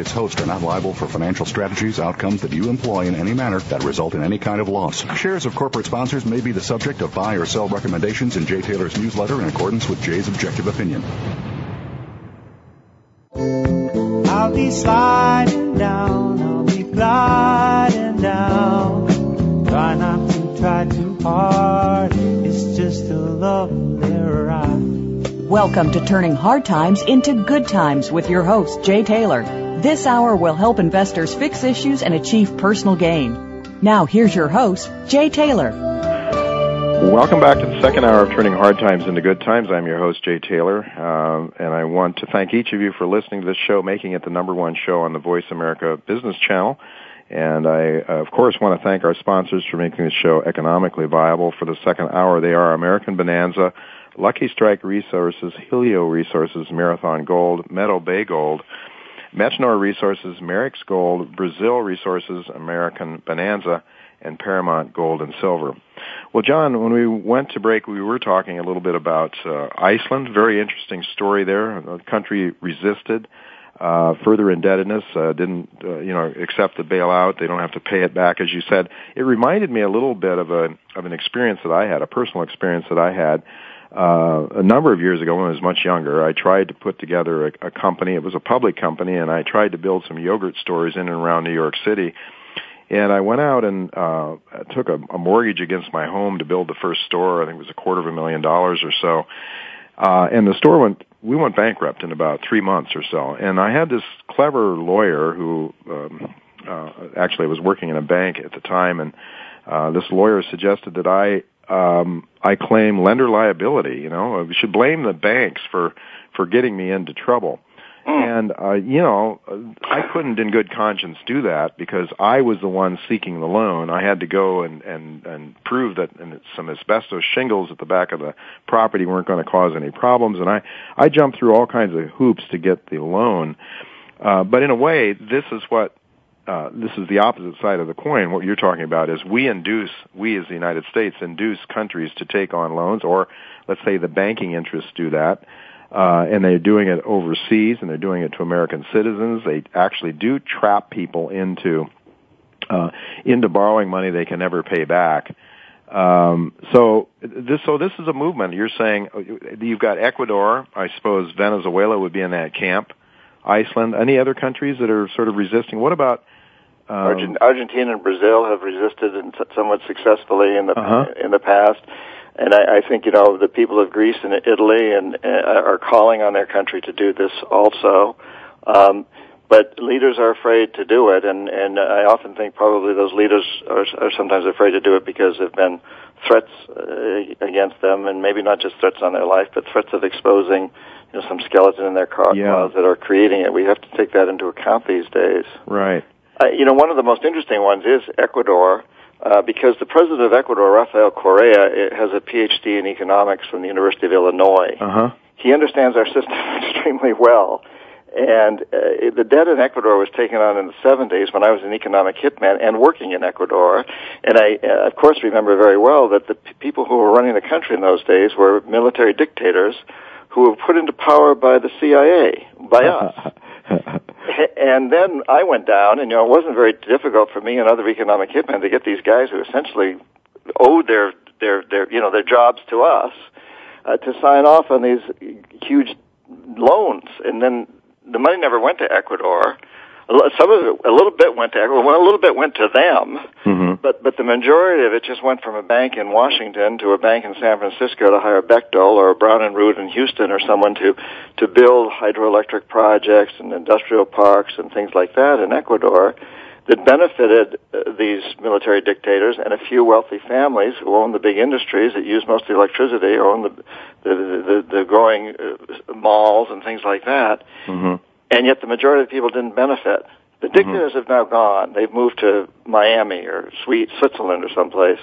its host are not liable for financial strategies, outcomes that you employ in any manner that result in any kind of loss. Shares of corporate sponsors may be the subject of buy or sell recommendations in Jay Taylor's newsletter in accordance with Jay's objective opinion. I'll be sliding down, I'll be gliding down. Try not to try too hard, it's just a lovely ride. Welcome to Turning Hard Times into Good Times with your host, Jay Taylor. This hour will help investors fix issues and achieve personal gain. Now, here's your host, Jay Taylor. Welcome back to the second hour of Turning Hard Times into Good Times. I'm your host, Jay Taylor, um, and I want to thank each of you for listening to this show, making it the number one show on the Voice America Business Channel. And I, uh, of course, want to thank our sponsors for making this show economically viable for the second hour. They are American Bonanza, Lucky Strike Resources, Helio Resources, Marathon Gold, Meadow Bay Gold, Metnor Resources, Merrex Gold, Brazil Resources, American Bonanza, and Paramount Gold and Silver. Well, John, when we went to break, we were talking a little bit about uh, Iceland. Very interesting story there. The country resisted uh, further indebtedness, uh, didn't uh, you know accept the bailout. They don't have to pay it back, as you said. It reminded me a little bit of a of an experience that I had, a personal experience that I had uh, a number of years ago when I was much younger, I tried to put together a, a company. It was a public company, and I tried to build some yogurt stores in and around New York City. And I went out and uh, took a, a mortgage against my home to build the first store. I think it was a quarter of a million dollars or so. Uh, and the store went, we went bankrupt in about three months or so. And I had this clever lawyer who, um, uh, actually was working in a bank at the time, and uh, this lawyer suggested that I um, I claim lender liability. You know, we should blame the banks for for getting me into trouble. Mm. And uh, you know, I couldn't, in good conscience, do that because I was the one seeking the loan. I had to go and and and prove that and some asbestos shingles at the back of the property weren't going to cause any problems. And I I jumped through all kinds of hoops to get the loan. Uh, but in a way, this is what uh, this is the opposite side of the coin. What you're talking about is we induce, we as the United States induce countries to take on loans, or let's say the banking interests do that, uh, and they're doing it overseas, and they're doing it to American citizens. They actually do trap people into uh, into borrowing money they can never pay back. Um, so this so this is a movement. You're saying uh, you've got Ecuador. I suppose Venezuela would be in that camp. Iceland. Any other countries that are sort of resisting? What about um, Argentina and Brazil have resisted and somewhat successfully in the uh-huh. in the past, and I, I think you know the people of Greece and Italy and uh, are calling on their country to do this also. Um, but leaders are afraid to do it, and and I often think probably those leaders are, are sometimes afraid to do it because there've been threats uh, against them, and maybe not just threats on their life, but threats of exposing you know some skeleton in their car yeah. closet or creating it. We have to take that into account these days. Right. Uh, you know, one of the most interesting ones is Ecuador, uh, because the president of Ecuador, Rafael Correa, has a PhD in economics from the University of Illinois. Uh-huh. He understands our system extremely well. And uh, the debt in Ecuador was taken on in the 70s when I was an economic hitman and working in Ecuador. And I, uh, of course, remember very well that the p- people who were running the country in those days were military dictators who were put into power by the CIA, by us. and then I went down, and you know, it wasn't very difficult for me and other economic hitmen to get these guys who essentially owed their their their you know their jobs to us uh, to sign off on these huge loans, and then the money never went to Ecuador some of it, a little bit went to Ecuador, a little bit went to them, mm-hmm. but but the majority of it just went from a bank in Washington to a bank in San Francisco to hire Bechtel or Brown and Root in Houston or someone to to build hydroelectric projects and industrial parks and things like that in Ecuador that benefited uh, these military dictators and a few wealthy families who own the big industries that use most of the electricity, or own the the the, the, the growing uh, malls and things like that. Mm-hmm and yet the majority of people didn't benefit. The Mm-hmm. dictators have now gone. They've moved to Miami or Sweet Switzerland or someplace.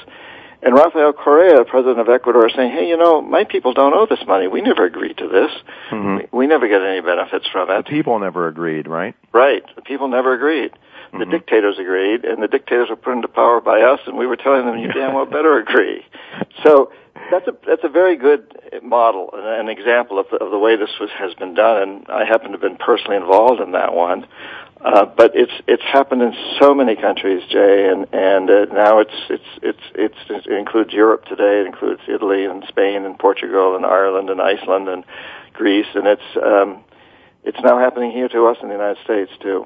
And Rafael Correa, president of Ecuador, is saying, "Hey, you know, my people don't owe this money. We never agreed to this. Mhm. We, we never get any benefits from The it." people never agreed, right? Right. The people never agreed. The Mhm. dictators agreed, and the dictators were put into power by us, and we were telling them, "You damn well better agree." So that's a that's a very good model, an example of the, of the way this was has been done. And I happen to have been personally involved in that one. Uh, but it's it's happened in so many countries, Jay, and and uh, now it's it's it's it's it includes Europe today. It includes Italy and Spain and Portugal and Ireland and Iceland and Greece, and it's um, it's now happening here to us in the United States too.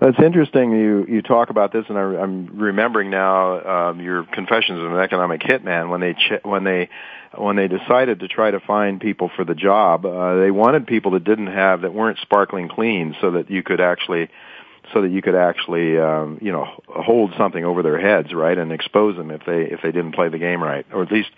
That's interesting. You you talk about this, and I, I'm remembering now um, your confessions of an economic hitman when they ch- when they when they decided to try to find people for the job. Uh, they wanted people that didn't have that weren't sparkling clean, so that you could actually so that you could actually um, you know hold something over their heads, right, and expose them if they if they didn't play the game right, or at least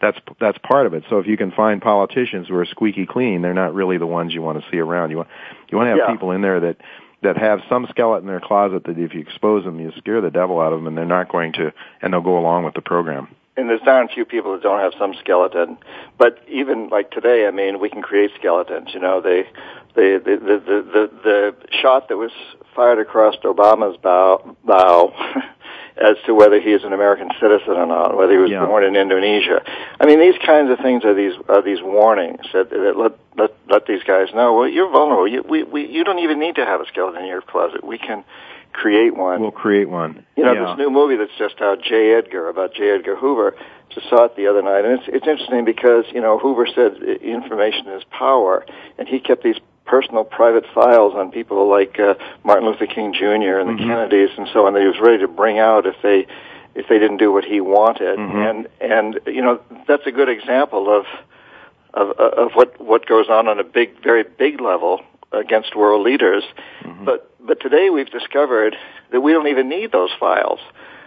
that's that's part of it. So if you can find politicians who are squeaky clean, they're not really the ones you want to see around. You want you want to have Yeah. people in there that that have some skeleton in their closet that if you expose them, you scare the devil out of them, and they're not going to, and they'll go along with the program. And there's darn few people that don't have some skeleton. But even like today, I mean, we can create skeletons. You know, they, they, the, the, the, the, the shot that was fired across Obama's bow, bow as to whether he is an American citizen or not, whether he was Yeah. born in Indonesia. I mean, these kinds of things are these are these warnings that, that let let let these guys know. Well, you're vulnerable. You, we, we, you don't even need to have a skeleton in your closet. We can create one. We'll create one. You know, yeah. this new movie that's just out, J. Edgar, about J. Edgar Hoover, just saw it the other night, and it's it's interesting because you know Hoover said information is power, and he kept these personal private files on people like uh, Martin Luther King Jr. and the Mhm. Kennedys and so on that he was ready to bring out if they if they didn't do what he wanted, Mhm. and and you know that's a good example of of of what what goes on on a big very big level against world leaders. Mhm. But but today we've discovered that we don't even need those files.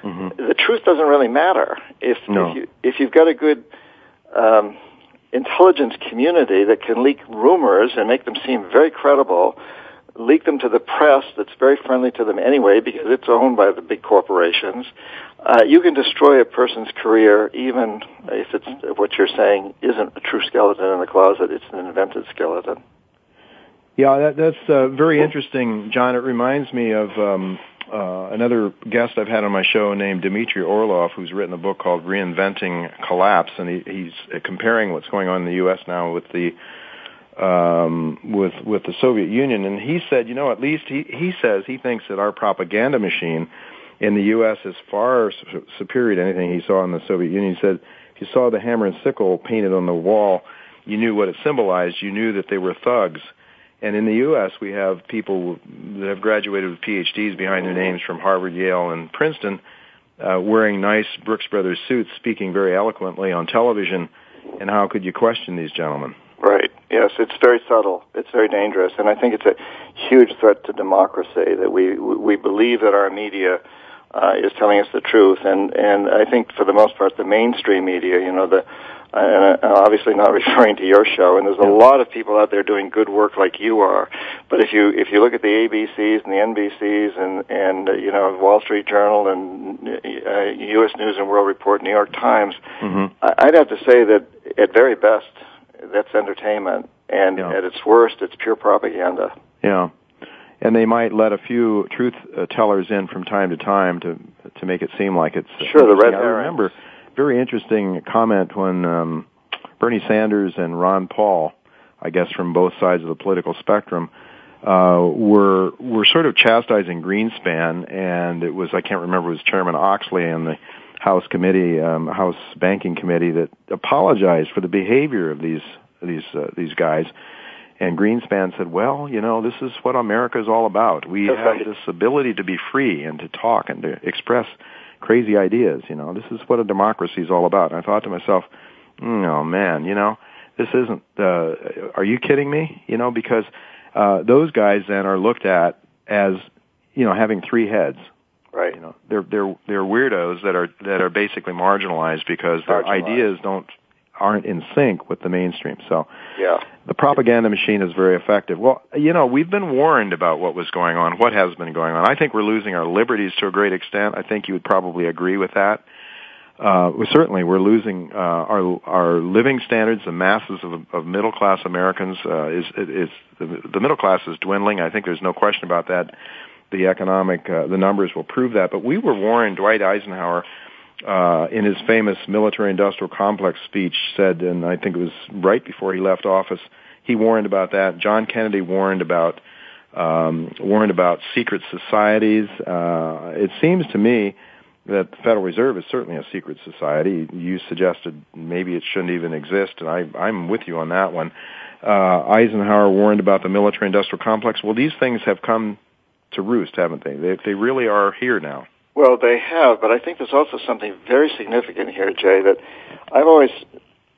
Mhm. The truth doesn't really matter if No. if, you, if you've got a good um, intelligence community that can leak rumors and make them seem very credible. Leak them to the press that's very friendly to them anyway because it's owned by the big corporations. Uh, you can destroy a person's career even if it's what you're saying isn't a true skeleton in the closet, it's an invented skeleton. Yeah, that, that's uh, very interesting, John. It reminds me of um, uh, another guest I've had on my show named Dmitry Orlov, who's written a book called Reinventing Collapse, and he, he's uh, comparing what's going on in the U.S. now with the um, with with the Soviet Union. And he said, you know, at least he he says he thinks that our propaganda machine in the U.S. is far su- superior to anything he saw in the Soviet Union. He said, if you saw the hammer and sickle painted on the wall, you knew what it symbolized. You knew that they were thugs. And in the U.S., we have people that have graduated with PhDs behind their names from Harvard, Yale, and Princeton, uh, wearing nice Brooks Brothers suits, speaking very eloquently on television. And how could you question these gentlemen? Right. Yes, it's very subtle. It's very dangerous, and I think it's a huge threat to democracy that we we believe that our media uh, is telling us the truth, and and I think for the most part the mainstream media, you know, the and I'm obviously not referring to your show, and there's a lot of people out there doing good work like you are. But if you if you look at the ABCs and the NBCs and and uh, you know Wall Street Journal and uh, U.S. News and World Report, New York Times, Mm-hmm. I- I'd have to say that at very best, that's entertainment, and Yeah. at its worst, it's pure propaganda. Yeah, and they might let a few truth uh, tellers in from time to time to to make it seem like it's uh, Sure, the red interesting. I remember very interesting comment when um, Bernie Sanders and Ron Paul, I guess from both sides of the political spectrum, uh, were were sort of chastising Greenspan, and it was I can't remember it was Chairman Oxley and the House committee, um, House Banking Committee, that apologized for the behavior of these these uh, these guys. And Greenspan said, "Well, you know, this is what America is all about. We That's have right. this ability to be free and to talk and to express crazy ideas. You know, this is what a democracy is all about." And I thought to myself, "Mm, "Oh man, you know, this isn't. Uh, are you kidding me? You know, because uh, those guys then are looked at as, you know, having three heads. Right. You know, they're they're they're weirdos that are that are basically marginalized because their ideas don't aren't in sync with the mainstream. So yeah. the propaganda machine is very effective. Well, you know, we've been warned about what was going on, what has been going on. I think we're losing our liberties to a great extent. I think you would probably agree with that. Uh, certainly, we're losing uh, our our living standards. The masses of, of middle class Americans uh, is is the, the middle class is dwindling. I think there's no question about that. The economic uh, the numbers will prove that. But we were warned. Dwight Eisenhower uh, in his famous military industrial complex speech said, and I think it was right before he left office, he warned about that. John Kennedy warned about um, warned about secret societies. Uh, it seems to me that the Federal Reserve is certainly a secret society. You suggested maybe it shouldn't even exist, and I, I'm with you on that one. Uh, Eisenhower warned about the military-industrial complex. Well, these things have come to roost, haven't they? They, they really are here now. Well, they have, but I think there's also something very significant here, Jay, that I've always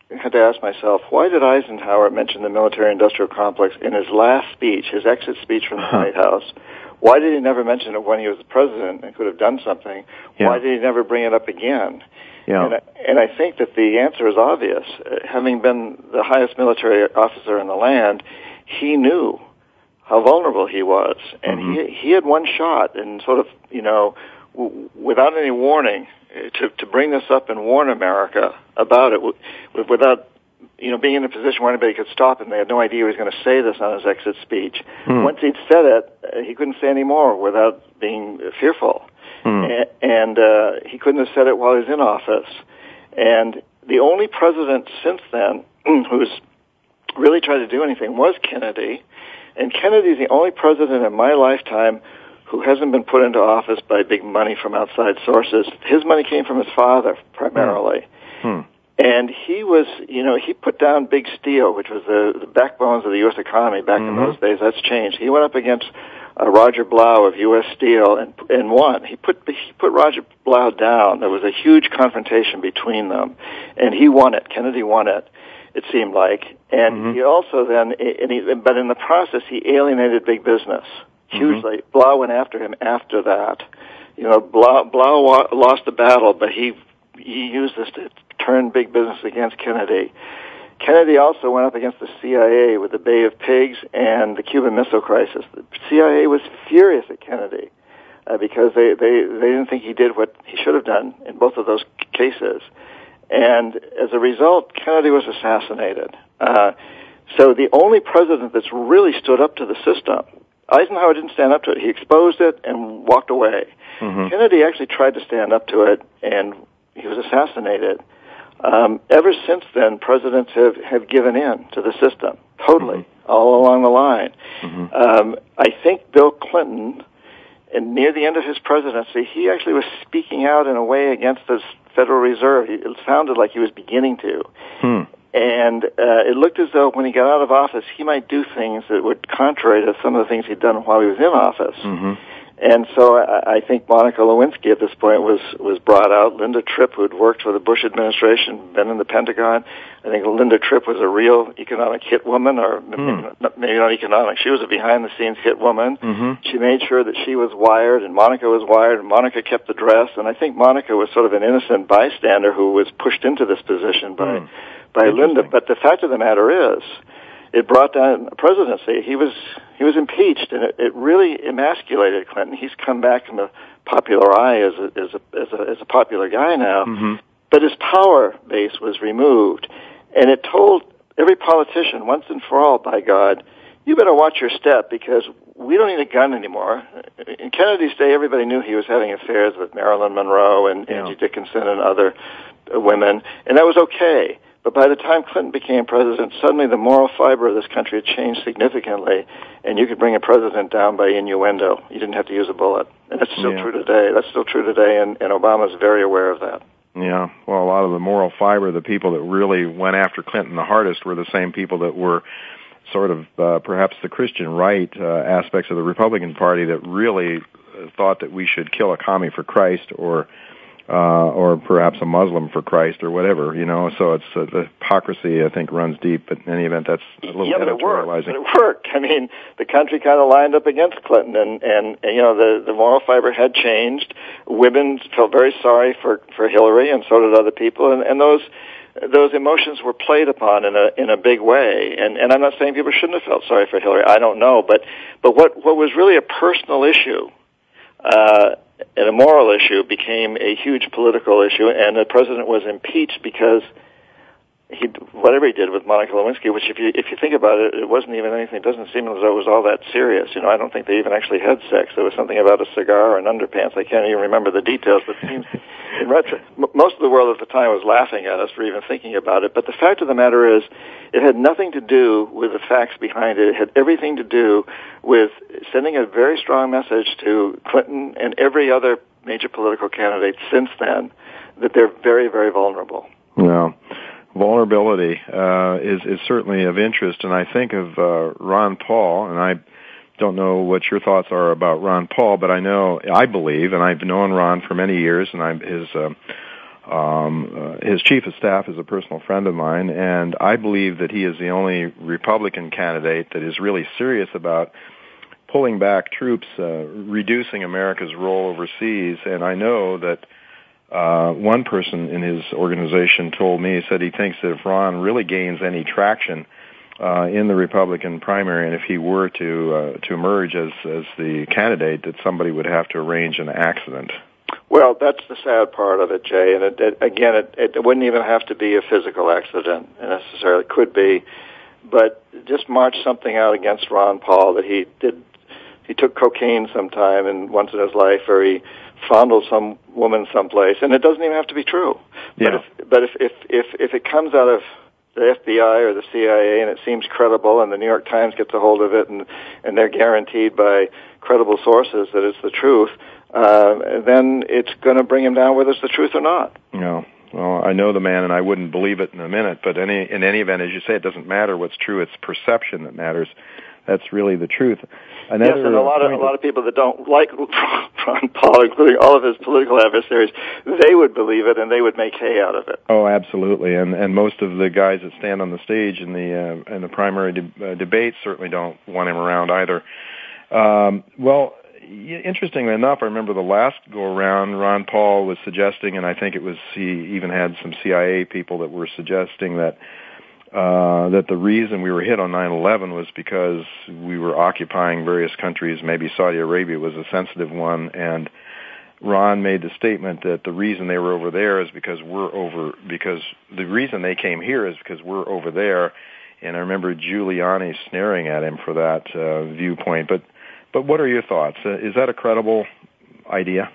had to ask myself, why did Eisenhower mention the military-industrial complex in his last speech, his exit speech from the huh. White House? Why did he never mention it when he was the president and could have done something? Yeah. Why did he never bring it up again? Yeah. And, I, and I think that the answer is obvious. Having been the highest military officer in the land, he knew how vulnerable he was, and mm-hmm. he he had one shot, and sort of you know w- without any warning uh, to to bring this up and warn America about it w- without you know being in a position where anybody could stop him. They had no idea he was going to say this on his exit speech. Hmm. Once he'd said it, uh, he couldn't say any more without being fearful, hmm. and, and uh, he couldn't have said it while he was in office. And the only president since then who's really tried to do anything was Kennedy. And Kennedy's the only president in my lifetime who hasn't been put into office by big money from outside sources. His money came from his father primarily. Hmm. And he was, you know, he put down big steel, which was the, the backbones of the U.S. economy back mm-hmm. in those days. That's changed. He went up against uh, Roger Blough of U.S. Steel and and won. He put he put Roger Blough down. There was a huge confrontation between them, and he won it. Kennedy won it. It seemed like, and mm-hmm. he also then, and he, but in the process, he alienated big business hugely. Mm-hmm. Blough went after him after that. You know, Blough, Blough lost the battle, but he he used this to turn big business against Kennedy. Kennedy also went up against the CIA with the Bay of Pigs and the Cuban Missile Crisis. The CIA was furious at Kennedy uh, because they, they, they didn't think he did what he should have done in both of those cases. And as a result, Kennedy was assassinated. Uh, so the only president that's really stood up to the system Eisenhower didn't stand up to it. He exposed it and walked away. Mm-hmm. Kennedy actually tried to stand up to it, and he was assassinated. Um, ever since then, presidents have, have given in to the system totally, mm-hmm. all along the line. Mm-hmm. Um, I think Bill Clinton, and near the end of his presidency, he actually was speaking out in a way against the Federal Reserve. It sounded like he was beginning to. Hmm and uh, it looked as though when he got out of office, he might do things that were contrary to some of the things he'd done while he was in office. Mm-hmm. And so I, I think Monica Lewinsky at this point was was brought out. Linda Tripp, who'd worked for the Bush administration, been in the Pentagon. I think Linda Tripp was a real economic hit woman, or mm. maybe, not, economic. She was a behind the scenes hit woman. Mm-hmm. She made sure that she was wired, and Monica was wired, and Monica kept the dress. And I think Monica was sort of an innocent bystander who was pushed into this position by. Mm by Linda. But the fact of the matter is, it brought down a presidency. He was he was impeached, and it, it really emasculated Clinton. He's come back in the popular eye as a as a as a, as a popular guy now. Mm-hmm. But his power base was removed, and it told every politician once and for all, by God, you better watch your step because we don't need a gun anymore. In Kennedy's day, everybody knew he was having affairs with Marilyn Monroe and yeah. Angie Dickinson and other women, and that was okay. But by the time Clinton became president, suddenly the moral fiber of this country had changed significantly, and you could bring a president down by innuendo. You didn't have to use a bullet. And that's still yeah. true today. That's still true today, and, and Obama's very aware of that. Yeah, well, a lot of the moral fiber, the people that really went after Clinton the hardest were the same people that were sort of uh, perhaps the Christian right uh, aspects of the Republican Party that really thought that we should kill a commie for Christ or uh, or perhaps a Muslim for Christ or whatever, you know. So it's uh, the hypocrisy I think runs deep. But in any event, that's a little yeah, editorializing. But it, worked. it worked. I mean, the country kind of lined up against Clinton, and, and and you know the the moral fiber had changed. Women felt very sorry for for Hillary, and so did other people, and and those those emotions were played upon in a in a big way. And and I'm not saying people shouldn't have felt sorry for Hillary. I don't know, but but what what was really a personal issue. Uh, and a moral issue became a huge political issue, and the president was impeached because he whatever he did with Monica Lewinsky, which if you if you think about it, it wasn't even anything. It doesn't seem as though it was all that serious. You know, I don't think they even actually had sex. There was something about a cigar and underpants. I can't even remember the details, but it seems in retro, most of the world at the time was laughing at us for even thinking about it. But the fact of the matter is, it had nothing to do with the facts behind it. It had everything to do with sending a very strong message to Clinton and every other major political candidate since then that they're very, very vulnerable. Well vulnerability uh, is is certainly of interest, and I think of uh, Ron Paul, and I don't know what your thoughts are about Ron Paul, but I know I believe, and I've known Ron for many years, and I'm his. Uh, um, uh, his chief of staff is a personal friend of mine, and I believe that he is the only Republican candidate that is really serious about pulling back troops, uh, reducing America's role overseas. And I know that uh, one person in his organization told me, said he thinks that if Ron really gains any traction uh, in the Republican primary, and if he were to uh, to emerge as as the candidate, that somebody would have to arrange an accident. Well, that's the sad part of it, Jay. And it, it, again, it, it wouldn't even have to be a physical accident necessarily. It could be, but just march something out against Ron Paul that he did. He took cocaine sometime and once in his life, or he fondle some woman someplace, and it doesn't even have to be true. Yeah. But if but if if if, if it comes out of the FBI or the CIA and it seems credible, and the New York Times gets a hold of it, and and they're guaranteed by credible sources that it's the truth, uh, then it's going to bring him down whether it's the truth or not. No. Well, I know the man, and I wouldn't believe it in a minute. But any in any event, as you say, it doesn't matter what's true; it's perception that matters. That's really the truth. Another yes, and a lot of a lot of people that don't like Ron Paul, including all of his political adversaries, they would believe it and they would make hay out of it. Oh, absolutely, and and most of the guys that stand on the stage in the uh, in the primary de- uh, debates certainly don't want him around either. Um, well, interestingly enough, I remember the last go around, Ron Paul was suggesting, and I think it was he even had some CIA people that were suggesting that uh, that the reason we were hit on 9/11 was because we were occupying various countries. Maybe Saudi Arabia was a sensitive one, and Ron made the statement that the reason they were over there is because we're over because the reason they came here is because we're over there. And I remember Giuliani snaring at him for that uh, viewpoint. But but what are your thoughts? Uh, is that a credible idea?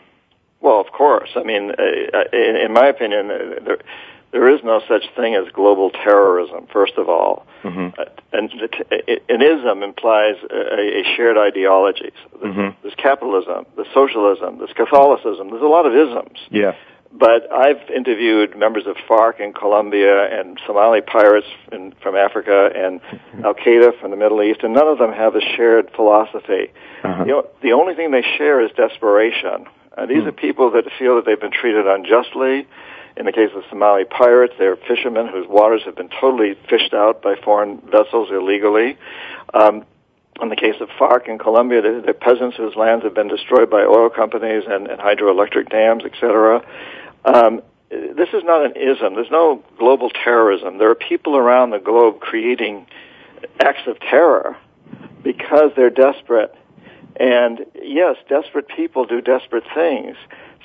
Well, of course. I mean, uh, in, in my opinion, uh, there, there is no such thing as global terrorism, first of all. Mm-hmm. Uh, and an ism implies a, a shared ideology. So there's, mm-hmm. there's capitalism, there's socialism, there's Catholicism, there's a lot of isms. Yeah. But I've interviewed members of FARC in Colombia and Somali pirates in, from Africa and. Al Qaeda from the Middle East, and none of them have a shared philosophy. Uh-huh. You know, the only thing they share is desperation. Uh, these hmm. are people that feel that they've been treated unjustly in the case of Somali pirates, they're fishermen whose waters have been totally fished out by foreign vessels illegally. Um, in the case of FARC in Colombia, they're, peasants whose lands have been destroyed by oil companies and, and hydroelectric dams, etc. Um, this is not an ism. There's no global terrorism. There are people around the globe creating acts of terror because they're desperate. And yes, desperate people do desperate things.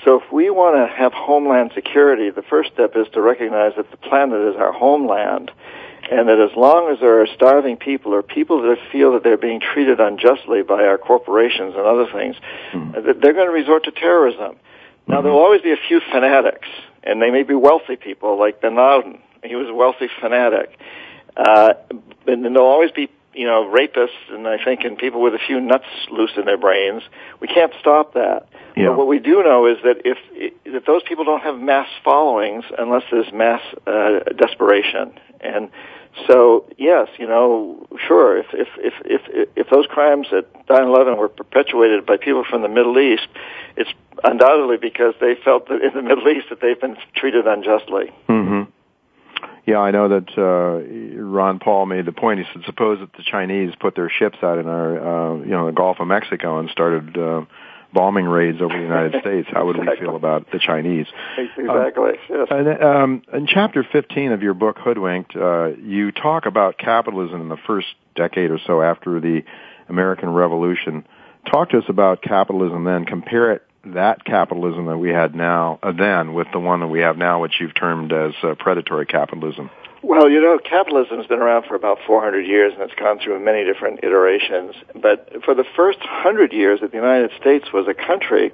So if we want to have homeland security, the first step is to recognize that the planet is our homeland and that as long as there are starving people or people that feel that they're being treated unjustly by our corporations and other things, mm-hmm. they're going to resort to terrorism. Now, mm-hmm. there will always be a few fanatics, and they may be wealthy people like Bin Laden. He was a wealthy fanatic. Uh, and there'll always be you know, rapists and I think and people with a few nuts loose in their brains. We can't stop that. Yeah. But what we do know is that if that those people don't have mass followings unless there's mass uh, desperation. And so, yes, you know, sure, if if if if if those crimes at 9/11 were perpetuated by people from the Middle East, it's undoubtedly because they felt that in the Middle East that they've been treated unjustly. Mm-hmm. Yeah, I know that uh, Ron Paul made the point. He said, suppose that the Chinese put their ships out in our, uh, you know, the Gulf of Mexico and started uh, bombing raids over the United States, how would exactly. we feel about the Chinese? Exactly. Um, yes. um, in chapter 15 of your book, Hoodwinked, uh, you talk about capitalism in the first decade or so after the American Revolution. Talk to us about capitalism then. Compare it that capitalism that we had now uh, then with the one that we have now, which you've termed as uh, predatory capitalism. Well, you know, capitalism has been around for about 400 years and it's gone through many different iterations. But for the first 100 years that the United States was a country,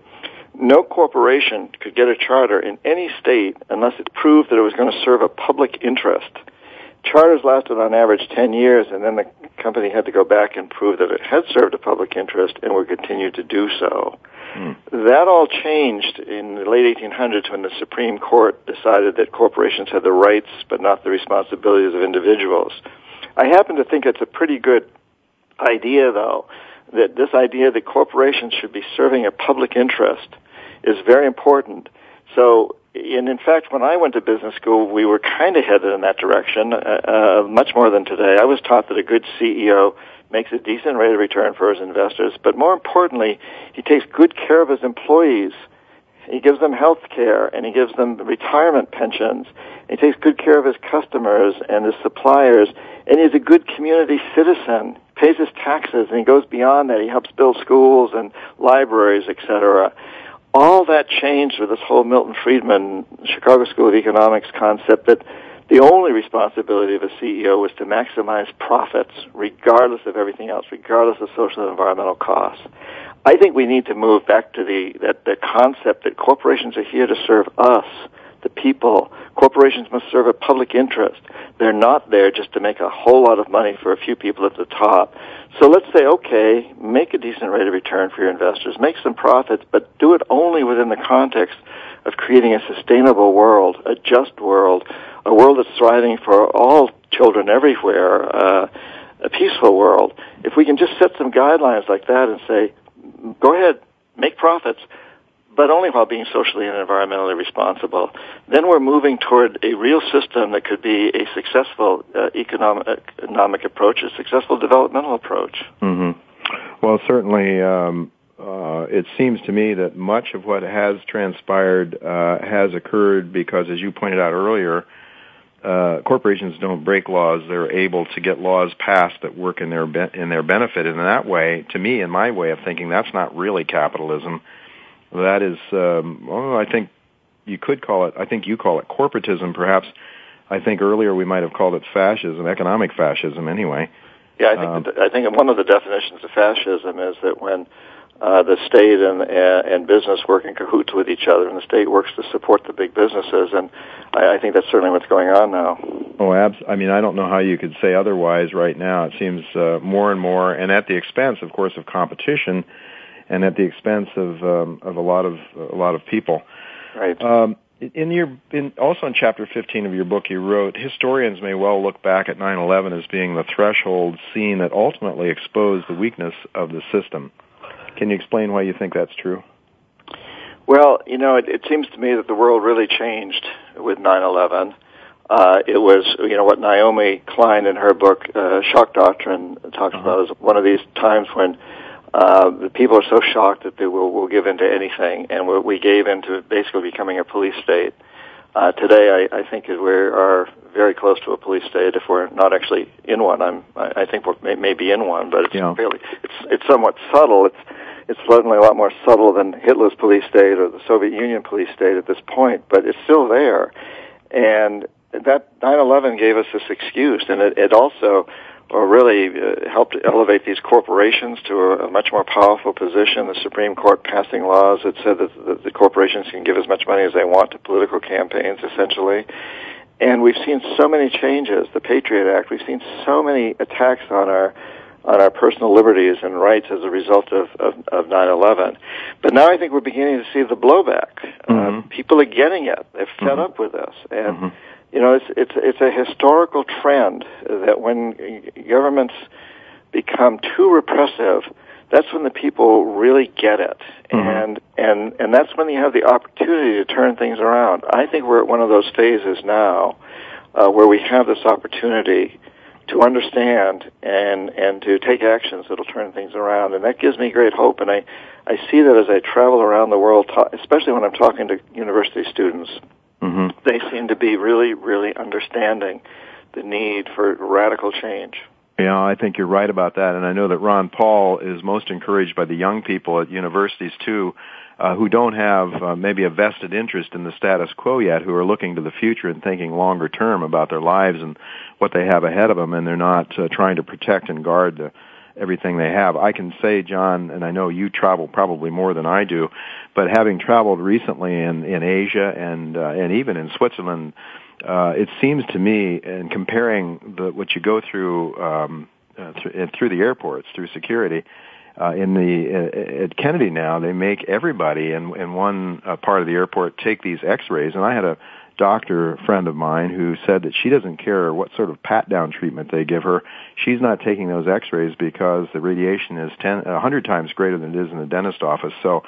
no corporation could get a charter in any state unless it proved that it was going to serve a public interest. Charters lasted on average 10 years and then the company had to go back and prove that it had served a public interest and would continue to do so. Hmm. That all changed in the late 1800s when the Supreme Court decided that corporations had the rights but not the responsibilities of individuals. I happen to think it's a pretty good idea, though, that this idea that corporations should be serving a public interest is very important. So, and in fact, when I went to business school, we were kind of headed in that direction, uh, uh, much more than today. I was taught that a good CEO makes a decent rate of return for his investors, but more importantly, he takes good care of his employees. He gives them health care and he gives them retirement pensions. He takes good care of his customers and his suppliers and he's a good community citizen, pays his taxes and he goes beyond that. He helps build schools and libraries, etc. All that changed with this whole Milton Friedman Chicago School of Economics concept that the only responsibility of a CEO was to maximize profits regardless of everything else, regardless of social and environmental costs. I think we need to move back to the that the concept that corporations are here to serve us, the people. Corporations must serve a public interest. They're not there just to make a whole lot of money for a few people at the top. So let's say, okay, make a decent rate of return for your investors, make some profits, but do it only within the context of creating a sustainable world, a just world, a world that's thriving for all children everywhere, uh, a peaceful world. If we can just set some guidelines like that and say, go ahead, make profits, but only while being socially and environmentally responsible, then we're moving toward a real system that could be a successful uh, economic, economic approach, a successful developmental approach. Mm-hmm. Well, certainly, um, uh, it seems to me that much of what has transpired uh, has occurred because, as you pointed out earlier, uh, corporations don't break laws; they're able to get laws passed that work in their be- in their benefit. And in that way, to me, in my way of thinking, that's not really capitalism. That is, um, well, I think you could call it. I think you call it corporatism, perhaps. I think earlier we might have called it fascism, economic fascism, anyway. Yeah, I think um, that, I think one of the definitions of fascism is that when uh, the state and, and business work in cahoots with each other, and the state works to support the big businesses. And I, I think that's certainly what's going on now. Oh, abs- I mean, I don't know how you could say otherwise right now. It seems uh, more and more, and at the expense, of course, of competition, and at the expense of um, of a lot of a lot of people. Right. Um, in your in also in chapter 15 of your book you wrote historians may well look back at 9/11 as being the threshold scene that ultimately exposed the weakness of the system. Can you explain why you think that's true? Well, you know, it, it seems to me that the world really changed with 9/11. Uh, it was, you know, what Naomi Klein in her book uh, "Shock Doctrine" talks uh-huh. about is one of these times when uh, the people are so shocked that they will, will give in to anything, and we, we gave into basically becoming a police state. Uh, today, I, I think we are very close to a police state. If we're not actually in one, I'm, I, I think we're may, be in one, but it's yeah. fairly, it's it's somewhat subtle. It's it's certainly a lot more subtle than Hitler's police state or the Soviet Union police state at this point, but it's still there. And that 9/11 gave us this excuse, and it, it also really uh, helped elevate these corporations to a, a much more powerful position. The Supreme Court passing laws that said that the, the corporations can give as much money as they want to political campaigns, essentially. And we've seen so many changes. The Patriot Act. We've seen so many attacks on our on our personal liberties and rights as a result of, of, of 9/11. But now I think we're beginning to see the blowback. Uh, mm-hmm. Uh, people are getting it. They're fed mm-hmm. up with this, and mm-hmm. You know it's it's it's a historical trend that when governments become too repressive, that's when the people really get it, Mm-hmm. and and and that's when you have the opportunity to turn things around. I think we're at one of those phases now uh, where we have this opportunity to understand and and to take actions that'll turn things around, and that gives me great hope. And I I see that as I travel around the world, especially when I'm talking to university students. Mm-hmm. They seem to be really, really understanding the need for radical change. Yeah, I think you're right about that, and I know that Ron Paul is most encouraged by the young people at universities too, uh, who don't have uh, maybe a vested interest in the status quo yet, who are looking to the future and thinking longer term about their lives and what they have ahead of them, and they're not uh, trying to protect and guard the, everything they have. I can say, John, and I know you travel probably more than I do, but having traveled recently in in Asia and uh, and even in Switzerland uh, it seems to me, in comparing the, what you go through um, uh, th- through the airports, through security, uh, in the uh, at Kennedy now, they make everybody in in one uh, part of the airport take these X-rays. And I had a doctor friend of mine who said that she doesn't care what sort of pat down treatment they give her. She's not taking those x-rays because the radiation is 10 a 100 times greater than it is in the dentist office. So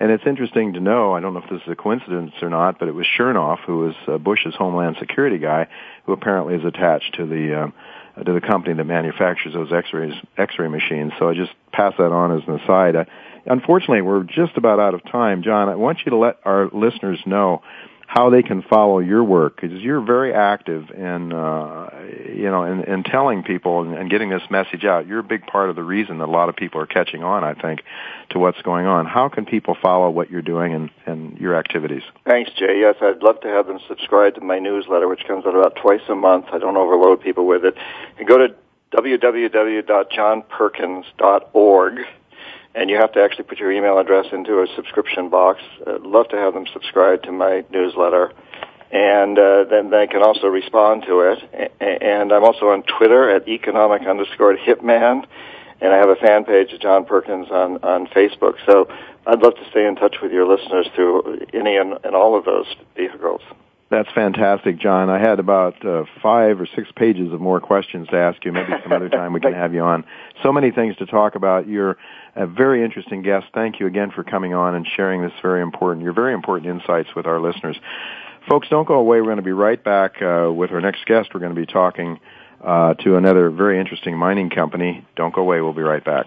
and it's interesting to know, I don't know if this is a coincidence or not, but it was Chertoff who was uh, Bush's homeland security guy who apparently is attached to the um, to the company that manufactures those x-rays x-ray machines. So I just pass that on as an aside. Uh, unfortunately, we're just about out of time. John, I want you to let our listeners know how they can follow your work because you're very active in uh, you know in, in telling people and, and getting this message out. You're a big part of the reason that a lot of people are catching on. I think to what's going on. How can people follow what you're doing and, and your activities? Thanks, Jay. Yes, I'd love to have them subscribe to my newsletter, which comes out about twice a month. I don't overload people with it. And go to www.johnperkins.org and you have to actually put your email address into a subscription box. I'd love to have them subscribe to my newsletter, and uh, then they can also respond to it. And I'm also on Twitter at economic underscore hitman, and I have a fan page of John Perkins on on Facebook. So I'd love to stay in touch with your listeners through any and, and all of those vehicles. That's fantastic, John. I had about uh, five or six pages of more questions to ask you. Maybe some other time we can have you on. So many things to talk about. You're a very interesting guest. Thank you again for coming on and sharing this very important, your very important insights with our listeners. Folks, don't go away. We're going to be right back uh, with our next guest. We're going to be talking uh, to another very interesting mining company. Don't go away. We'll be right back.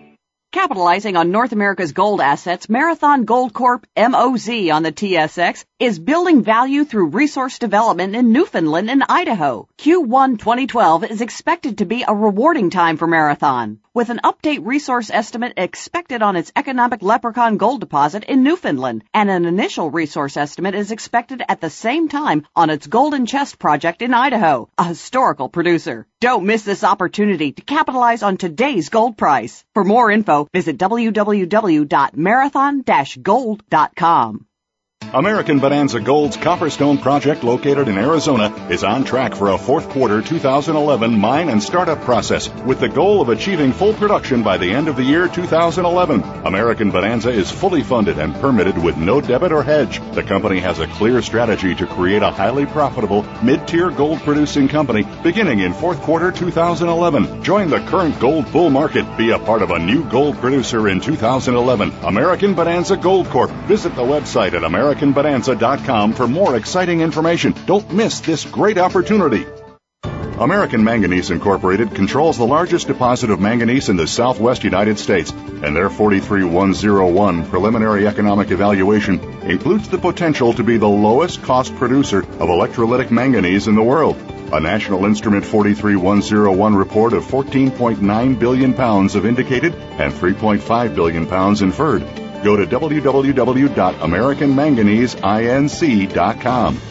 Capitalizing on North America's gold assets, Marathon Gold Corp, MOZ on the TSX, is building value through resource development in Newfoundland and Idaho. Q1 2012 is expected to be a rewarding time for Marathon, with an update resource estimate expected on its economic Leprechaun gold deposit in Newfoundland, and an initial resource estimate is expected at the same time on its Golden Chest project in Idaho, a historical producer. Don't miss this opportunity to capitalize on today's gold price. For more info, visit www.marathon-gold.com. American Bonanza Gold's Copperstone project located in Arizona is on track for a fourth quarter 2011 mine and startup process with the goal of achieving full production by the end of the year 2011. American Bonanza is fully funded and permitted with no debit or hedge. The company has a clear strategy to create a highly profitable mid-tier gold producing company beginning in fourth quarter 2011. Join the current gold bull market. Be a part of a new gold producer in 2011. American Bonanza Gold Corp. Visit the website at American AmericanBonanza.com for more exciting information. Don't miss this great opportunity. American Manganese Incorporated controls the largest deposit of manganese in the southwest United States, and their 43101 preliminary economic evaluation includes the potential to be the lowest cost producer of electrolytic manganese in the world. A National Instrument 43101 report of 14.9 billion pounds of indicated and 3.5 billion pounds inferred Go to www.americanmanganeseinc.com.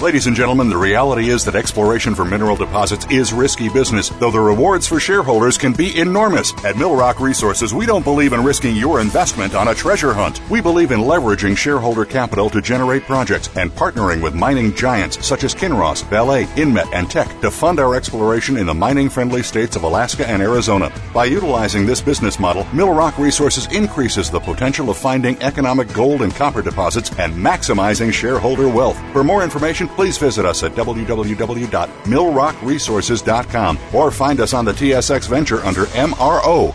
Ladies and gentlemen, the reality is that exploration for mineral deposits is risky business, though the rewards for shareholders can be enormous. At Millrock Resources, we don't believe in risking your investment on a treasure hunt. We believe in leveraging shareholder capital to generate projects and partnering with mining giants such as Kinross, Vale, Inmet, and Teck to fund our exploration in the mining friendly states of Alaska and Arizona. By utilizing this business model, Millrock Resources increases the potential of finding economic gold and copper deposits and maximizing shareholder wealth. For more information, please visit us at www.millrockresources.com or find us on the TSX Venture under MRO.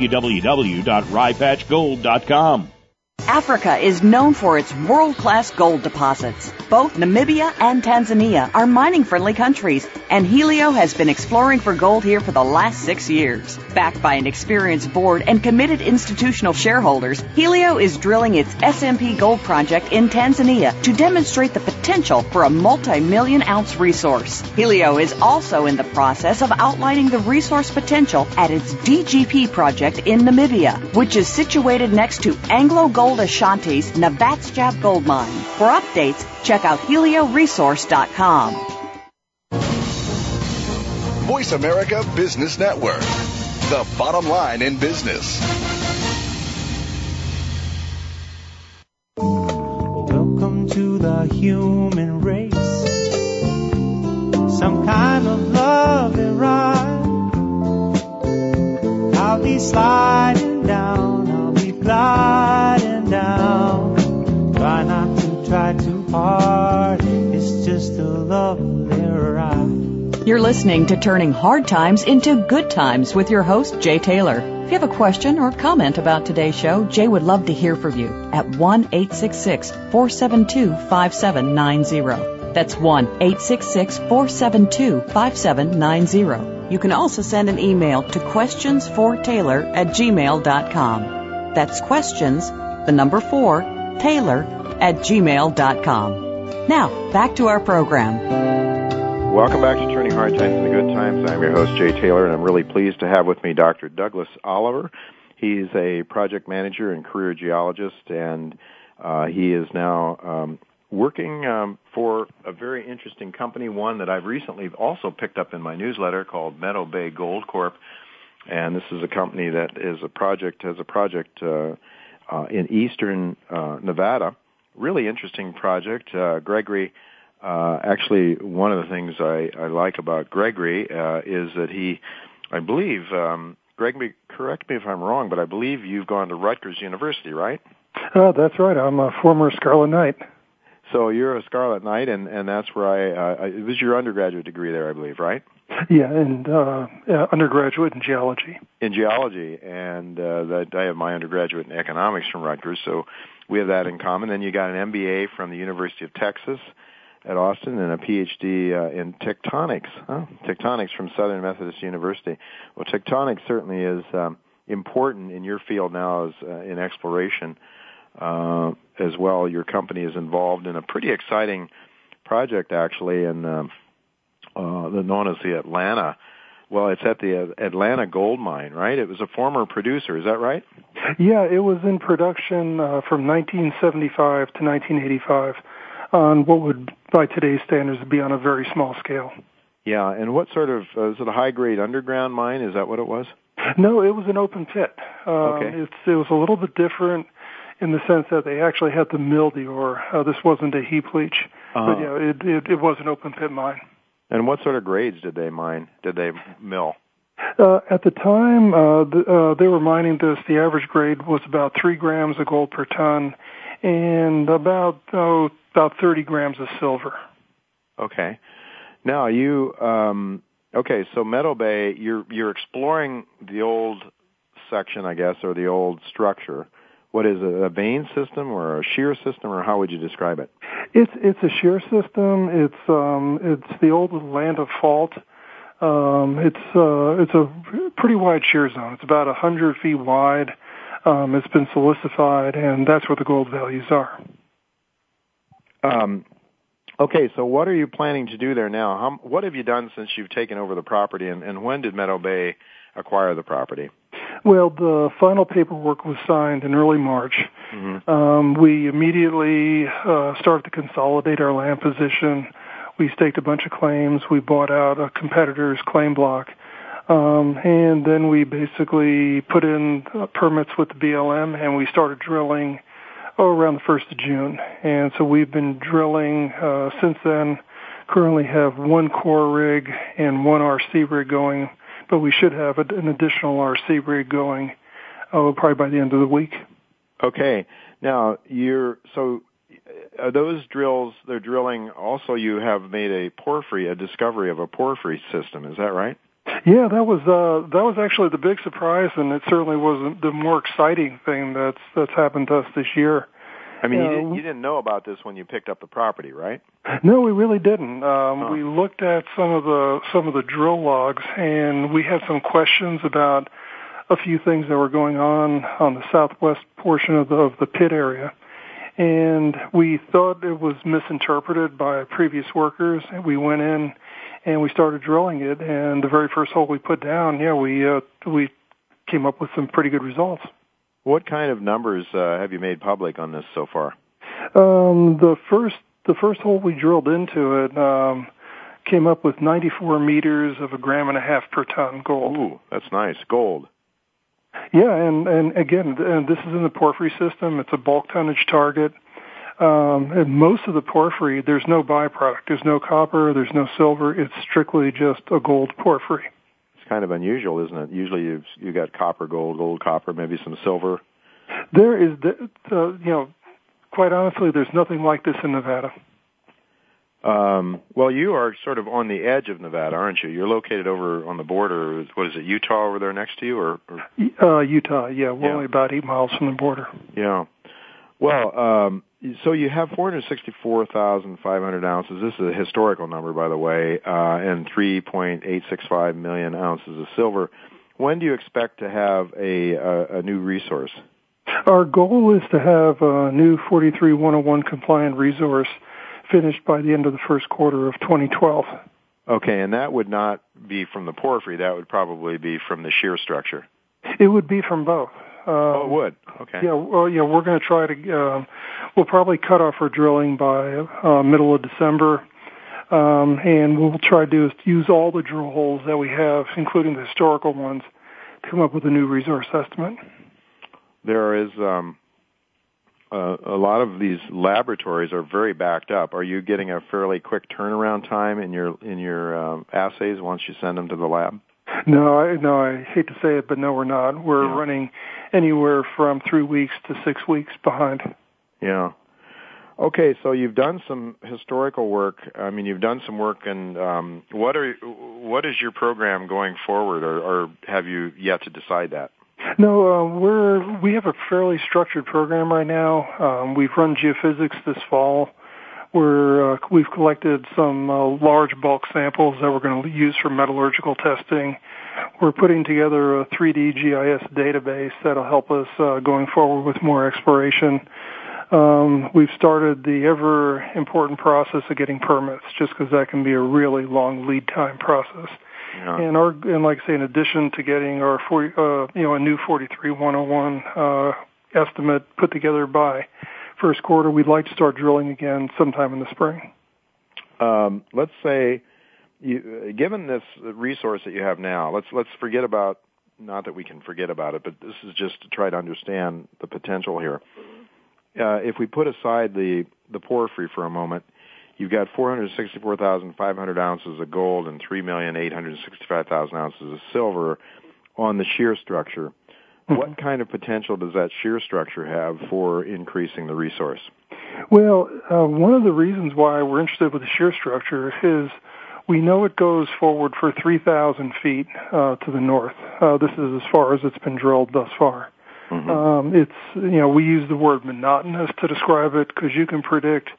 www.ryepatchgold.com. Africa is known for its world-class gold deposits. Both Namibia and Tanzania are mining-friendly countries, and Helio has been exploring for gold here for the last six years. Backed by an experienced board and committed institutional shareholders, Helio is drilling its SMP Gold project in Tanzania to demonstrate the potential for a multi-million ounce resource. Helio is also in the process of outlining the resource potential at its DGP project in Namibia, which is situated next to Anglo Gold Ashanti's Navachab Gold Mine. For updates, check out helioresource.com. Voice America Business Network, the bottom line in business. Welcome to the human race. Some kind of love and ride. I'll be sliding down, I'll be gliding down. Try not to try too hard. It's just a lovely ride. You're listening to Turning Hard Times into Good Times with your host, Jay Taylor. If you have a question or comment about today's show, Jay would love to hear from you at 1 866 472 5790. That's 1 866 472 5790. You can also send an email to questionsfortaylor at gmail.com. That's questions, the number 4, Taylor at gmail.com. Now, back to our program. Welcome back to Turning Hard Times into Good Times. I'm your host, Jay Taylor, and I'm really pleased to have with me Dr. Douglas Oliver. He's a project manager and career geologist, and uh, he is now um, working um, for a very interesting company, one that I've recently also picked up in my newsletter called Meadow Bay Gold Corp. And this is a company that is a project has a project uh, uh, in eastern uh, Nevada. Really interesting project. Uh, Gregory, uh, actually, one of the things I, I like about Gregory uh, is that he, I believe, um, Gregory, correct me if I'm wrong, but I believe you've gone to Rutgers University, right? Uh, that's right. I'm a former Scarlet Knight. So you're a Scarlet Knight, and and that's where I, uh, I it was your undergraduate degree there, I believe, right? Yeah, and uh, undergraduate in geology. In geology, and uh, that I have my undergraduate in economics from Rutgers, so we have that in common. Then you got an MBA from the University of Texas at Austin and a PhD uh, in tectonics. Huh? Tectonics from Southern Methodist University. Well, tectonics certainly is um, important in your field now as uh, in exploration uh, as well. Your company is involved in a pretty exciting project, actually, in uh, uh, known as the Atlanta. Well, it's at the Atlanta Gold Mine, right? It was a former producer. Is that right? Yeah, it was in production uh, from 1975 to 1985 on what would, by today's standards, be on a very small scale. Yeah, and what sort of uh, is it a high grade underground mine? Is that what it was? No, it was an open pit. Um, okay. It's, it was a little bit different in the sense that they actually had to mill the ore. Uh, this wasn't a heap leach, uh-huh. but yeah, it, it, it was an open pit mine. And what sort of grades did they mine? Did they mill? Uh, at the time uh, the, uh, they were mining this, the average grade was about three grams of gold per ton, and about oh, about 30 grams of silver. Okay. Now you um, okay? So Meadow Bay, you're you're exploring the old section, I guess, or the old structure what is it, a vein system or a shear system, or how would you describe it? It's it's a shear system. It's um it's the old land of fault. Um, it's uh, it's a pretty wide shear zone. It's about a hundred feet wide. Um, it's been silicified, and that's where the gold values are. Um, okay, so what are you planning to do there now? How, what have you done since you've taken over the property, and, and when did Meadow Bay acquire the property? Well, the final paperwork was signed in early March. Mm-hmm. Um, we immediately uh, started to consolidate our land position. We staked a bunch of claims. We bought out a competitor's claim block. Um, and then we basically put in uh, permits with the BLM and we started drilling oh, around the 1st of June. And so we've been drilling uh, since then. Currently have one core rig and one RC rig going, but we should have an additional RC rig going oh, probably by the end of the week. Okay. Now, you're so are uh, those drills they're drilling also you have made a porphyry a discovery of a porphyry system is that right yeah that was uh that was actually the big surprise and it certainly was the more exciting thing that's that's happened to us this year I mean, you, you, didn't, you didn't know about this when you picked up the property, right? No, we really didn't. Um, huh. We looked at some of the some of the drill logs, and we had some questions about a few things that were going on on the southwest portion of the of the pit area and we thought it was misinterpreted by previous workers. We went in and we started drilling it, and the very first hole we put down, yeah, we uh, we came up with some pretty good results. What kind of numbers uh, have you made public on this so far? Um, the first the first hole we drilled into it um, came up with 94 meters of a gram and a half per ton gold. Ooh, that's nice, gold. Yeah, and and again, and this is in the porphyry system. It's a bulk tonnage target. Um, and most of the porphyry, there's no byproduct. There's no copper. There's no silver. It's strictly just a gold porphyry. Kind of unusual, isn't it? Usually, you've you got copper, gold, gold, copper, maybe some silver. There is, the, the, you know, quite honestly, there's nothing like this in Nevada. Um, well, you are sort of on the edge of Nevada, aren't you? You're located over on the border. What is it, Utah over there next to you, or? or? Uh, Utah, yeah. We're yeah. only about eight miles from the border. Yeah. Well, um, so you have 464,500 ounces. This is a historical number, by the way, uh, and 3.865 million ounces of silver. When do you expect to have a, a, a new resource? Our goal is to have a new 43101 compliant resource finished by the end of the first quarter of 2012. Okay, and that would not be from the porphyry. That would probably be from the shear structure. It would be from both. Um, oh, it would. Okay. Yeah. Well, yeah. We're going to try to. Uh, we'll probably cut off our drilling by uh, middle of December, um, and we'll try to use all the drill holes that we have, including the historical ones, to come up with a new resource estimate. There is um, uh, a lot of these laboratories are very backed up. Are you getting a fairly quick turnaround time in your in your um, assays once you send them to the lab? No, I no, I hate to say it, but no, we're not. We're yeah. running anywhere from three weeks to six weeks behind. Yeah. Okay, so you've done some historical work. I mean, you've done some work, and um, what are what is your program going forward, or, or have you yet to decide that? No, uh, we're we have a fairly structured program right now. Um, we've run geophysics this fall. We're uh, we've collected some uh, large bulk samples that we're going to use for metallurgical testing. We're putting together a 3D GIS database that'll help us uh, going forward with more exploration. Um, we've started the ever important process of getting permits, just because that can be a really long lead time process. Yeah. And our and like I say, in addition to getting our 40, uh, you know a new 43101 uh, estimate put together by first quarter, we'd like to start drilling again sometime in the spring. Um, let's say, you, given this resource that you have now, let's let's forget about not that we can forget about it, but this is just to try to understand the potential here. Uh, if we put aside the the porphyry for a moment, You've got 464,500 ounces of gold and 3,865,000 ounces of silver on the shear structure. Mm-hmm. What kind of potential does that shear structure have for increasing the resource? Well, uh, one of the reasons why we're interested with the shear structure is we know it goes forward for 3,000 feet uh, to the north. Uh, this is as far as it's been drilled thus far. Mm-hmm. Um, it's you know we use the word monotonous to describe it because you can predict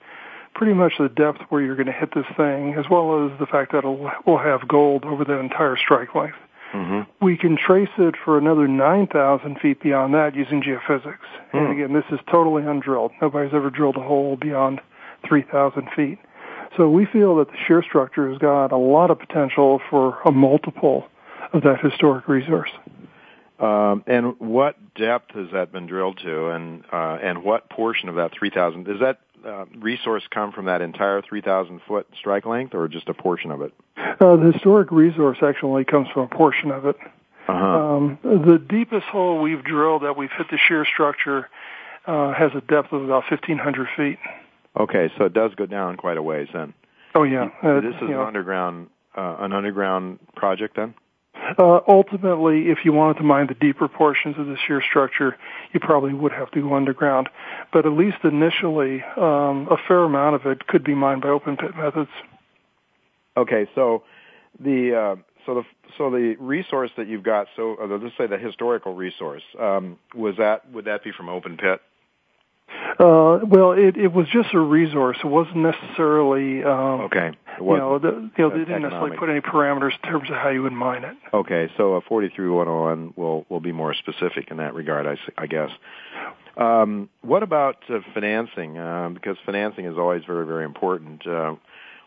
pretty much the depth where you're going to hit this thing, as well as the fact that it'll, will have gold over the entire strike length. Mm-hmm. We can trace it for another 9,000 feet beyond that using geophysics. Hmm. And again, this is totally undrilled. Nobody's ever drilled a hole beyond 3,000 feet. So we feel that the shear structure has got a lot of potential for a multiple of that historic resource. Um, and what depth has that been drilled to, and uh, and what portion of that 3,000 is that uh, resource come from that entire 3,000 foot strike length, or just a portion of it? Uh, the historic resource actually comes from a portion of it. Uh-huh. Um, the deepest hole we've drilled that we've hit the shear structure uh, has a depth of about 1,500 feet. Okay, so it does go down quite a ways then. Oh yeah, uh, this is an know, underground uh, an underground project then. Uh, ultimately, if you wanted to mine the deeper portions of the shear structure, you probably would have to go underground. But at least initially, um, a fair amount of it could be mined by open pit methods. Okay, so the uh, so the so the resource that you've got, so uh, let's say the historical resource, um, was that would that be from open pit? Uh, well, it, it was just a resource. It wasn't necessarily, um, Okay, you know, the, you know, they didn't necessarily put any parameters in terms of how you would mine it. Okay, so a 43101 will will be more specific in that regard, I guess. Um, what about uh, financing? Uh, because financing is always very very important. Uh,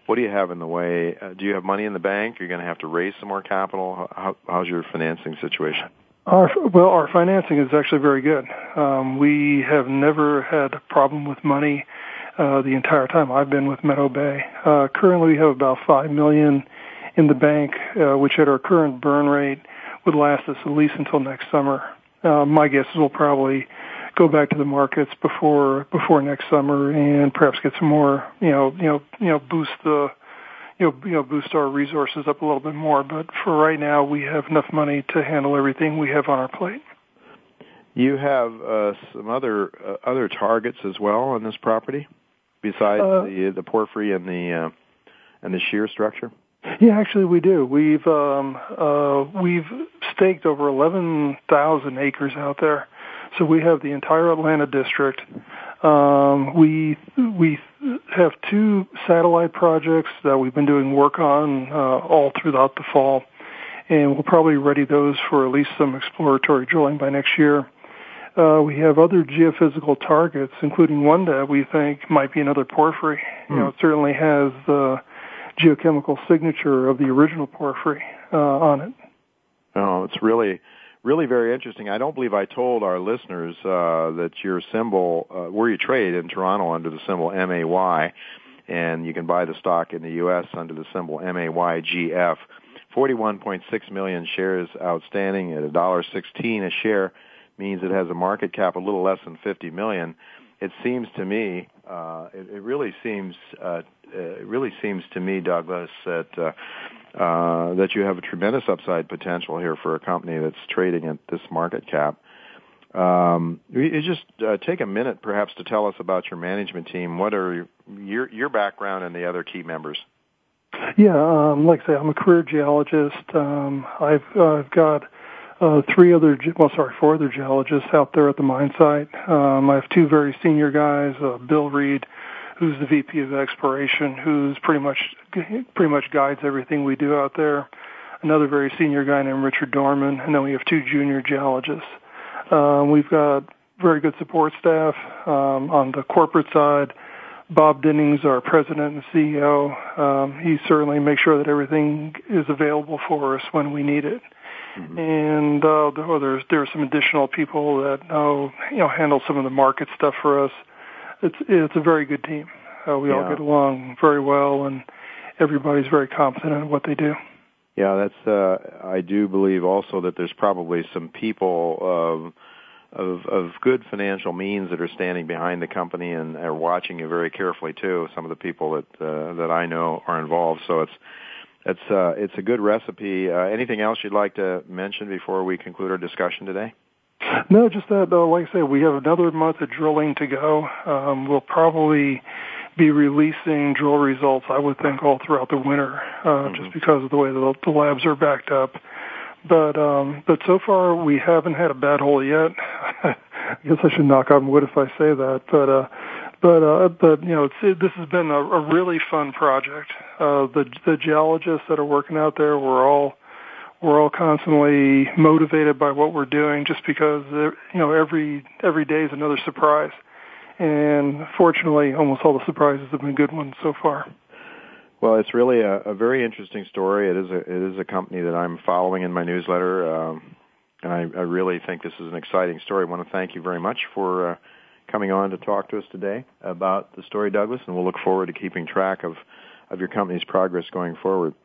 what do you have in the way? Uh, do you have money in the bank? Are You're going to have to raise some more capital. How, how's your financing situation? Our, well, our financing is actually very good. Um, we have never had a problem with money uh, the entire time I've been with Meadow Bay. Uh, currently, we have about five million in the bank, uh, which at our current burn rate would last us at least until next summer. Uh, my guess is we'll probably go back to the markets before before next summer and perhaps get some more, you know, you know, you know, boost the you know, you know, boost our resources up a little bit more. But for right now, we have enough money to handle everything we have on our plate. You have uh, some other uh, other targets as well on this property, besides Uh, the the porphyry and the uh, and the shear structure. Yeah, actually, we do. We've um, uh, we've staked over eleven thousand acres out there, so we have the entire Atlanta district. Um, we we have two satellite projects that we've been doing work on uh, all throughout the fall, and we'll probably ready those for at least some exploratory drilling by next year. Uh, we have other geophysical targets, including one that we think might be another porphyry. You know, it certainly has the geochemical signature of the original porphyry uh, on it. Oh, it's really, really very interesting. I don't believe I told our listeners uh, that your symbol, uh, where you trade in Toronto under the symbol MAY, and you can buy the stock in the U.S. under the symbol MAYGF. 41.6 million shares outstanding at $1.16 a share means it has a market cap a little less than 50 million. It seems to me, uh, it, it really seems, uh, uh, it really seems to me, Douglas, that uh, uh, that you have a tremendous upside potential here for a company that's trading at this market cap. Um, just uh, take a minute, perhaps, to tell us about your management team. What are your your background and the other key members? Yeah, um, like I say, I'm a career geologist. Um, I've uh, I've got uh, three other, well, sorry, four other geologists out there at the mine site. Um, I have two very senior guys, uh, Bill Reed, who's the VP of exploration, who's pretty much pretty much guides everything we do out there. Another very senior guy named Richard Dorman, and then we have two junior geologists. Um, we've got very good support staff um, on the corporate side. Bob Dennings, our president and CEO, um, he certainly makes sure that everything is available for us when we need it. And uh, there- there's there are some additional people that know you know handle some of the market stuff for us. It's it's a very good team. Uh, we all get along very well, and everybody's very competent in what they do. Yeah, that's. Uh, I do believe also that there's probably some people of of of good financial means that are standing behind the company and are watching you very carefully too. Some of the people that uh, that I know are involved. So it's it's uh, it's a good recipe. Uh, anything else you'd like to mention before we conclude our discussion today? No, just that. Uh, like I say, we have another month of drilling to go. Um, we'll probably be releasing drill results. I would think all throughout the winter, uh, just because of the way the, the labs are backed up. But um, but so far we haven't had a bad hole yet. I guess I should knock on wood if I say that. But uh, but uh, but you know, it's, it, this has been a, a really fun project. Uh, the the geologists that are working out there, we're all we're all constantly motivated by what we're doing, just because uh, you know every every day is another surprise, and fortunately, almost all the surprises have been good ones so far. Well, it's really a, a very interesting story. It is a it is a company that I'm following in my newsletter, um, and I, I really think this is an exciting story. I want to thank you very much for uh, coming on to talk to us today about the story, Douglas, and we'll look forward to keeping track of of your company's progress going forward.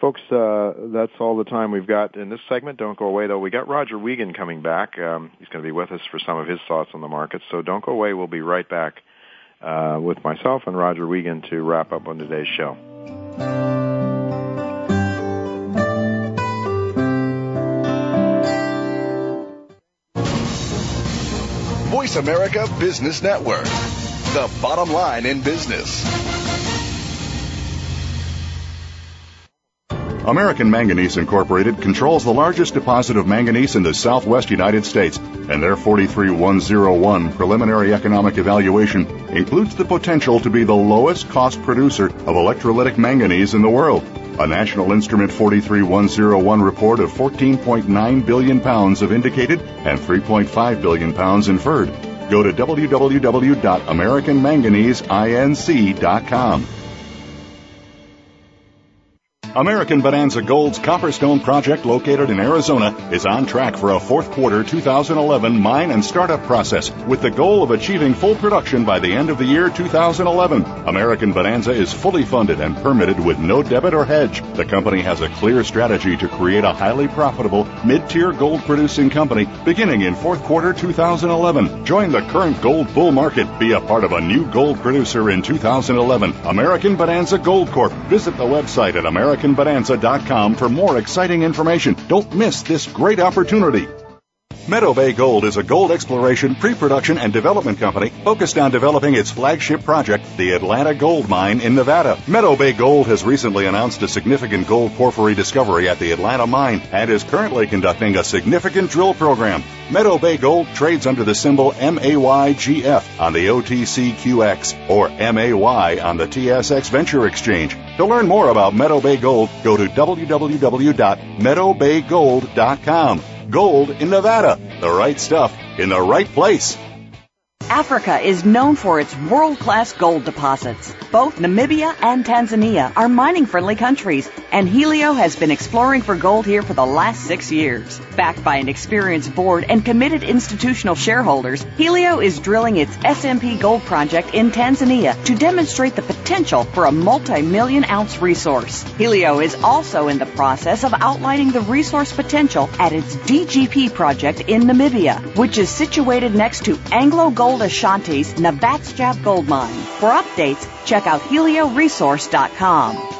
Folks, uh, that's all the time we've got in this segment. Don't go away, though. We got Roger Wiegand coming back. Um, he's going to be with us for some of his thoughts on the market. So don't go away. We'll be right back uh, with myself and Roger Wiegand to wrap up on today's show. Voice America Business Network, the bottom line in business. American Manganese Incorporated controls the largest deposit of manganese in the southwest United States, and their 43101 preliminary economic evaluation includes the potential to be the lowest cost producer of electrolytic manganese in the world. A National Instrument 43101 report of 14.9 billion pounds of indicated and 3.5 billion pounds inferred. Go to www.americanmanganese.inc.com. American Bonanza Gold's Copperstone project located in Arizona is on track for a fourth quarter 2011 mine and startup process with the goal of achieving full production by the end of the year 2011. American Bonanza is fully funded and permitted with no debit or hedge. The company has a clear strategy to create a highly profitable mid-tier gold producing company beginning in fourth quarter 2011. Join the current gold bull market. Be a part of a new gold producer in 2011. American Bonanza Gold Corp. Visit the website at American AmericanBonanza.com for more exciting information. Don't miss this great opportunity. Meadow Bay Gold is a gold exploration, pre-production, and development company focused on developing its flagship project, the Atlanta Gold Mine in Nevada. Meadow Bay Gold has recently announced a significant gold porphyry discovery at the Atlanta mine and is currently conducting a significant drill program. Meadow Bay Gold trades under the symbol MAYGF on the OTCQX or MAY on the TSX Venture Exchange. To learn more about Meadow Bay Gold, go to www.meadowbaygold.com. Gold in Nevada. The right stuff in the right place. Africa is known for its world-class gold deposits. Both Namibia and Tanzania are mining-friendly countries, and Helio has been exploring for gold here for the last six years. Backed by an experienced board and committed institutional shareholders, Helio is drilling its SMP Gold project in Tanzania to demonstrate the potential for a multi-million ounce resource. Helio is also in the process of outlining the resource potential at its DGP project in Namibia, which is situated next to Anglo Gold Ashanti's Navachab Gold Mine. For updates, check out helioresource.com.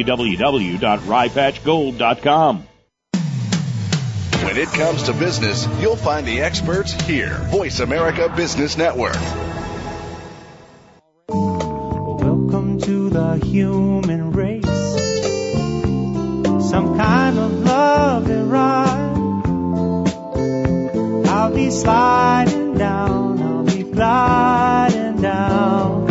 www.ryepatchgold.com. When it comes to business, you'll find the experts here. Voice America Business Network. Welcome to the human race. Some kind of love and ride. I'll be sliding down, I'll be gliding down.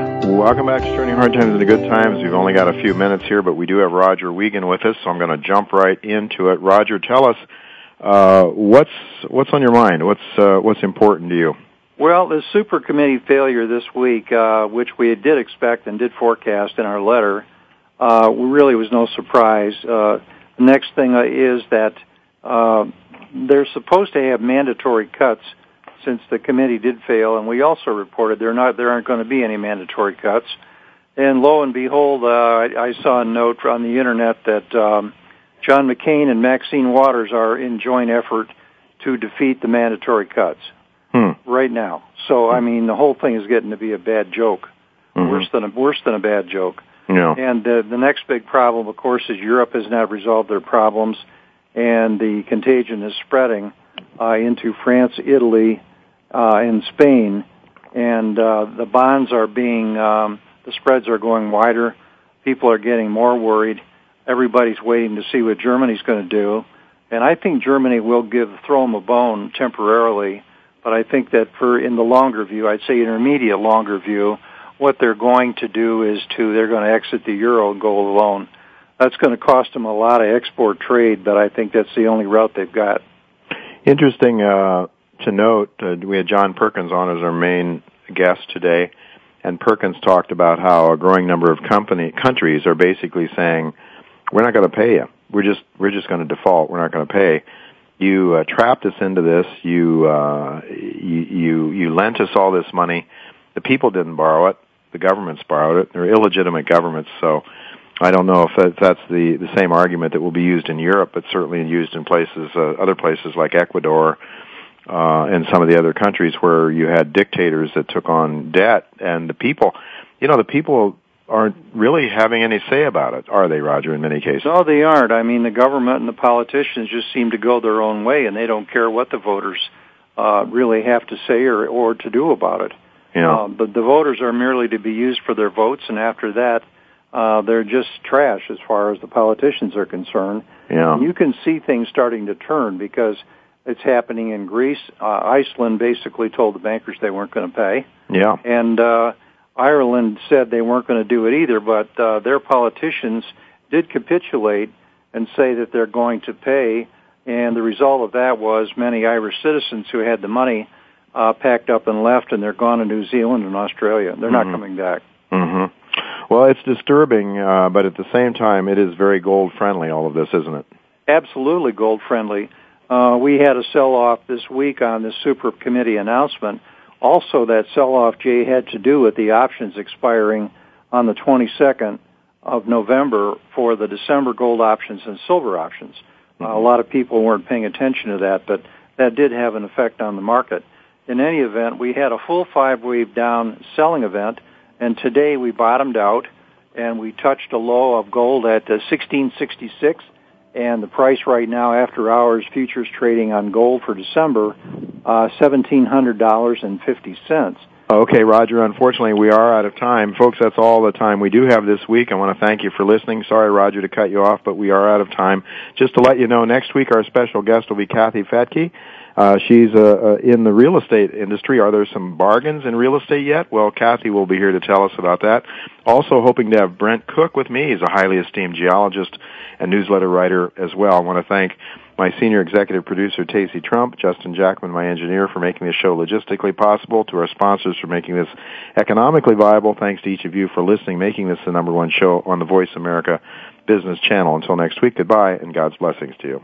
Welcome back to Turning Hard Times into Good Times. We've only got a few minutes here, but we do have Roger Wiegand with us, so I'm going to jump right into it. Roger, tell us Uh, what's what's on your mind? What's uh, what's important to you? Well, the super committee failure this week, uh, which we did expect and did forecast in our letter, uh, really was no surprise. Uh, the next thing is that uh, they're supposed to have mandatory cuts since the committee did fail, and we also reported there not there aren't going to be any mandatory cuts. And lo and behold, uh, I, I saw a note on the internet that um, John McCain and Maxine Waters are in joint effort to defeat the mandatory cuts hmm. right now. So I mean, the whole thing is getting to be a bad joke, Mhm. worse than a worse than a bad joke. Yeah. And uh, the next big problem, of course, is Europe has not resolved their problems, and the contagion is spreading uh, into France, Italy, uh, and Spain. And uh, the bonds are being, um, the spreads are going wider. People are getting more worried. Everybody's waiting to see what Germany's going to do. And I think Germany will give throw them a bone temporarily, but I think that for in the longer view, I'd say intermediate longer view, what they're going to do is to they're going to exit the euro and go alone. That's going to cost them a lot of export trade, but I think that's the only route they've got. Interesting uh, to note, uh, we had John Perkins on as our main guest today, and Perkins talked about how a growing number of company countries are basically saying, "We're not going to pay you. We're just we're just going to default. We're not going to pay." You uh, trapped us into this. You, uh, you you you lent us all this money. The people didn't borrow it. The governments borrowed it. They're illegitimate governments. So I don't know if that, that's the the same argument that will be used in Europe, but certainly used in places uh, other places like Ecuador uh, and some of the other countries where you had dictators that took on debt, and the people, you know, the people aren't really having any say about it, are they, Roger? In many cases, No, they aren't. I mean, the government and the politicians just seem to go their own way, and they don't care what the voters uh, really have to say or, or to do about it. you know. Uh, but the voters are merely to be used for their votes, and after that, uh, they're just trash as far as the politicians are concerned. yeah. You can see things starting to turn because it's happening in Greece. Uh, Iceland basically told the bankers they weren't going to pay, Yeah. and uh, Ireland said they weren't going to do it either. But uh, their politicians did capitulate and say that they're going to pay, and the result of that was many Irish citizens who had the money uh, packed up and left, and they're gone to New Zealand and Australia. They're not Mhm. coming back. Mm-hmm. Well, it's disturbing, uh, but at the same time, it is very gold friendly. All of this, isn't it? absolutely gold friendly. Uh, we had a sell off this week on the super committee announcement. Also, that sell off, Jay, had to do with the options expiring on the 22nd of November for the December gold options and silver options. Uh, a lot of people weren't paying attention to that, but that did have an effect on the market. In any event, we had a full five wave down selling event, and today we bottomed out and we touched a low of gold at uh, 1666 and the price right now after hours futures trading on gold for December uh $1700.50. Okay, Roger. Unfortunately, we are out of time. Folks, that's all the time we do have this week. I want to thank you for listening. Sorry, Roger, to cut you off, but we are out of time. Just to let you know, next week our special guest will be Kathy Fettke. Uh, she's uh, uh, in the real estate industry. Are there some bargains in real estate yet? Well, Kathy will be here to tell us about that. Also hoping to have Brent Cook with me. He's a highly esteemed geologist and newsletter writer as well. I want to thank my senior executive producer, Tacey Trump, Justin Jackman, my engineer, for making this show logistically possible, to our sponsors for making this economically viable. Thanks to each of you for listening, making this the number one show on the Voice America Business Channel. Until next week, goodbye and God's blessings to you.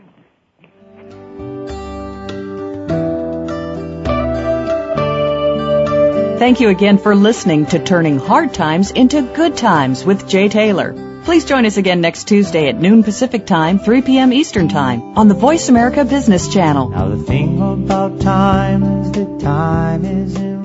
Thank you again for listening to Turning Hard Times into Good Times with Jay Taylor. Please join us again next Tuesday at noon Pacific Time, 3 p.m. Eastern Time on the Voice America Business Channel. Now the thing about time is that time is